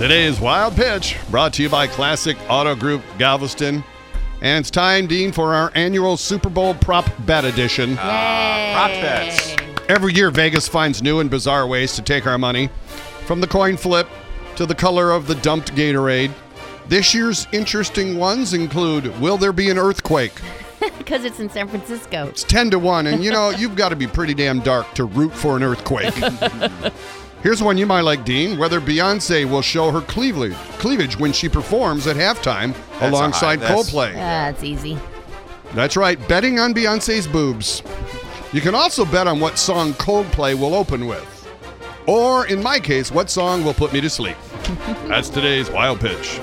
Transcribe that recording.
Today's Wild Pitch brought to you by Classic Auto Group Galveston. And it's time, Dean, for our annual Super Bowl prop bet edition. Ah, prop bets. Every year, Vegas finds new and bizarre ways to take our money, from the coin flip to the color of the dumped Gatorade. This year's interesting ones include Will there be an earthquake? Because it's in San Francisco. It's 10 to 1, and you know, you've got to be pretty damn dark to root for an earthquake. Here's one you might like, Dean whether Beyonce will show her cleavage, cleavage when she performs at halftime a alongside high- that's- Coldplay. That's easy. That's right, betting on Beyonce's boobs. You can also bet on what song Coldplay will open with. Or, in my case, what song will put me to sleep. That's today's Wild Pitch.